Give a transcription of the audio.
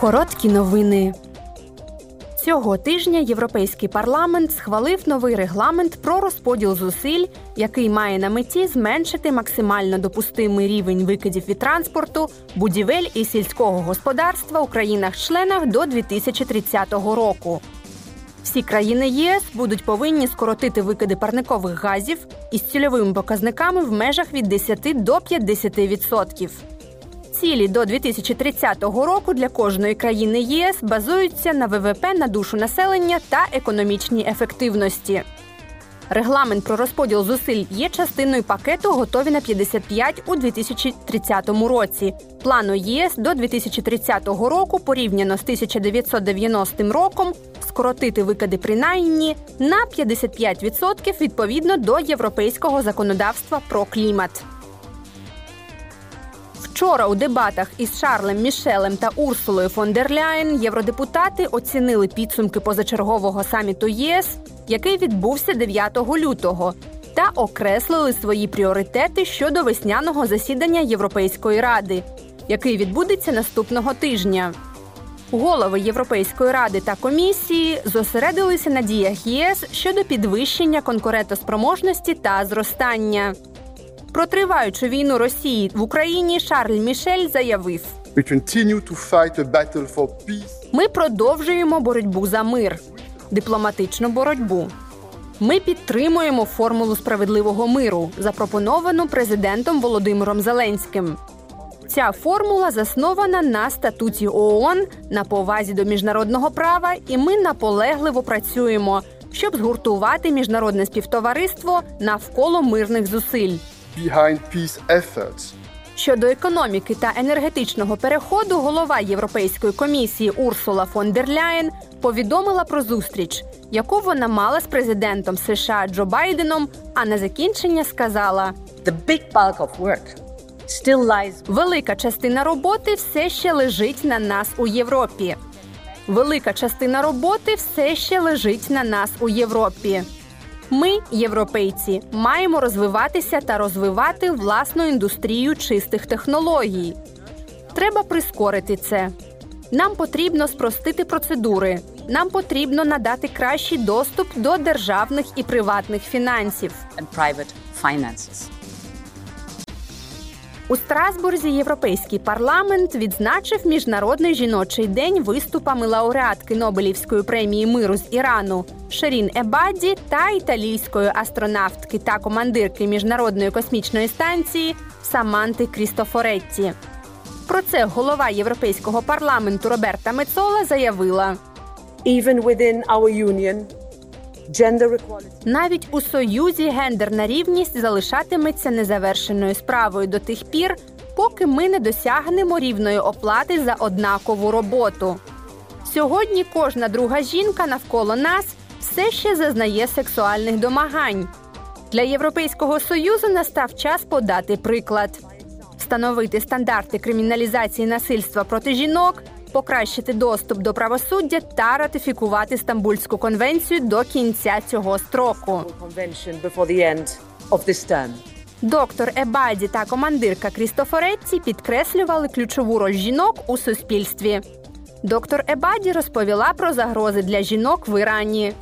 Короткі новини. Цього тижня Європейський парламент схвалив новий регламент про розподіл зусиль, який має на меті зменшити максимально допустимий рівень викидів від транспорту, будівель і сільського господарства у країнах-членах до 2030 року. Всі країни ЄС будуть повинні скоротити викиди парникових газів із цільовими показниками в межах від 10 до 50%. Цілі до 2030 року для кожної країни ЄС базуються на ВВП на душу населення та економічній ефективності. Регламент про розподіл зусиль є частиною пакету готові на 55 у 2030 році. Плану ЄС до 2030 року порівняно з 1990 роком скоротити викиди принаймні на 55% відповідно до європейського законодавства про клімат. Вчора у дебатах із Шарлем Мішелем та Урсулою фон дер Ляєн євродепутати оцінили підсумки позачергового саміту ЄС, який відбувся 9 лютого, та окреслили свої пріоритети щодо весняного засідання Європейської ради, який відбудеться наступного тижня. Голови Європейської ради та комісії зосередилися на діях ЄС щодо підвищення конкурентоспроможності та зростання. Про триваючу війну Росії в Україні Шарль Мішель заявив: Ми продовжуємо боротьбу за мир, дипломатичну боротьбу. Ми підтримуємо формулу справедливого миру, запропоновану президентом Володимиром Зеленським. Ця формула заснована на статуті ООН, на повазі до міжнародного права, і ми наполегливо працюємо, щоб згуртувати міжнародне співтовариство навколо мирних зусиль behind peace efforts. Щодо економіки та енергетичного переходу, голова Європейської комісії Урсула фон дер Ляєн повідомила про зустріч, яку вона мала з президентом США Джо Байденом. А на закінчення сказала: The big bulk of work still lies... Велика частина роботи все ще лежить на нас у Європі. Велика частина роботи все ще лежить на нас у Європі. Ми, європейці, маємо розвиватися та розвивати власну індустрію чистих технологій. Треба прискорити це. Нам потрібно спростити процедури. Нам потрібно надати кращий доступ до державних і приватних фінансів. And. У Страсбурзі Європейський парламент відзначив міжнародний жіночий день виступами лауреатки Нобелівської премії миру з Ірану Шерін Ебаді та італійської астронавтки та командирки міжнародної космічної станції Саманти Крістофоретті. Про це голова європейського парламенту Роберта Мецола заявила: Even within our union, навіть у союзі гендерна рівність залишатиметься незавершеною справою до тих пір, поки ми не досягнемо рівної оплати за однакову роботу. Сьогодні кожна друга жінка навколо нас все ще зазнає сексуальних домагань. Для Європейського союзу настав час подати приклад, встановити стандарти криміналізації насильства проти жінок покращити доступ до правосуддя та ратифікувати Стамбульську конвенцію до кінця цього строку. Доктор Ебаді та командирка Крістофоретті підкреслювали ключову роль жінок у суспільстві. Доктор Ебаді розповіла про загрози для жінок в Ірані.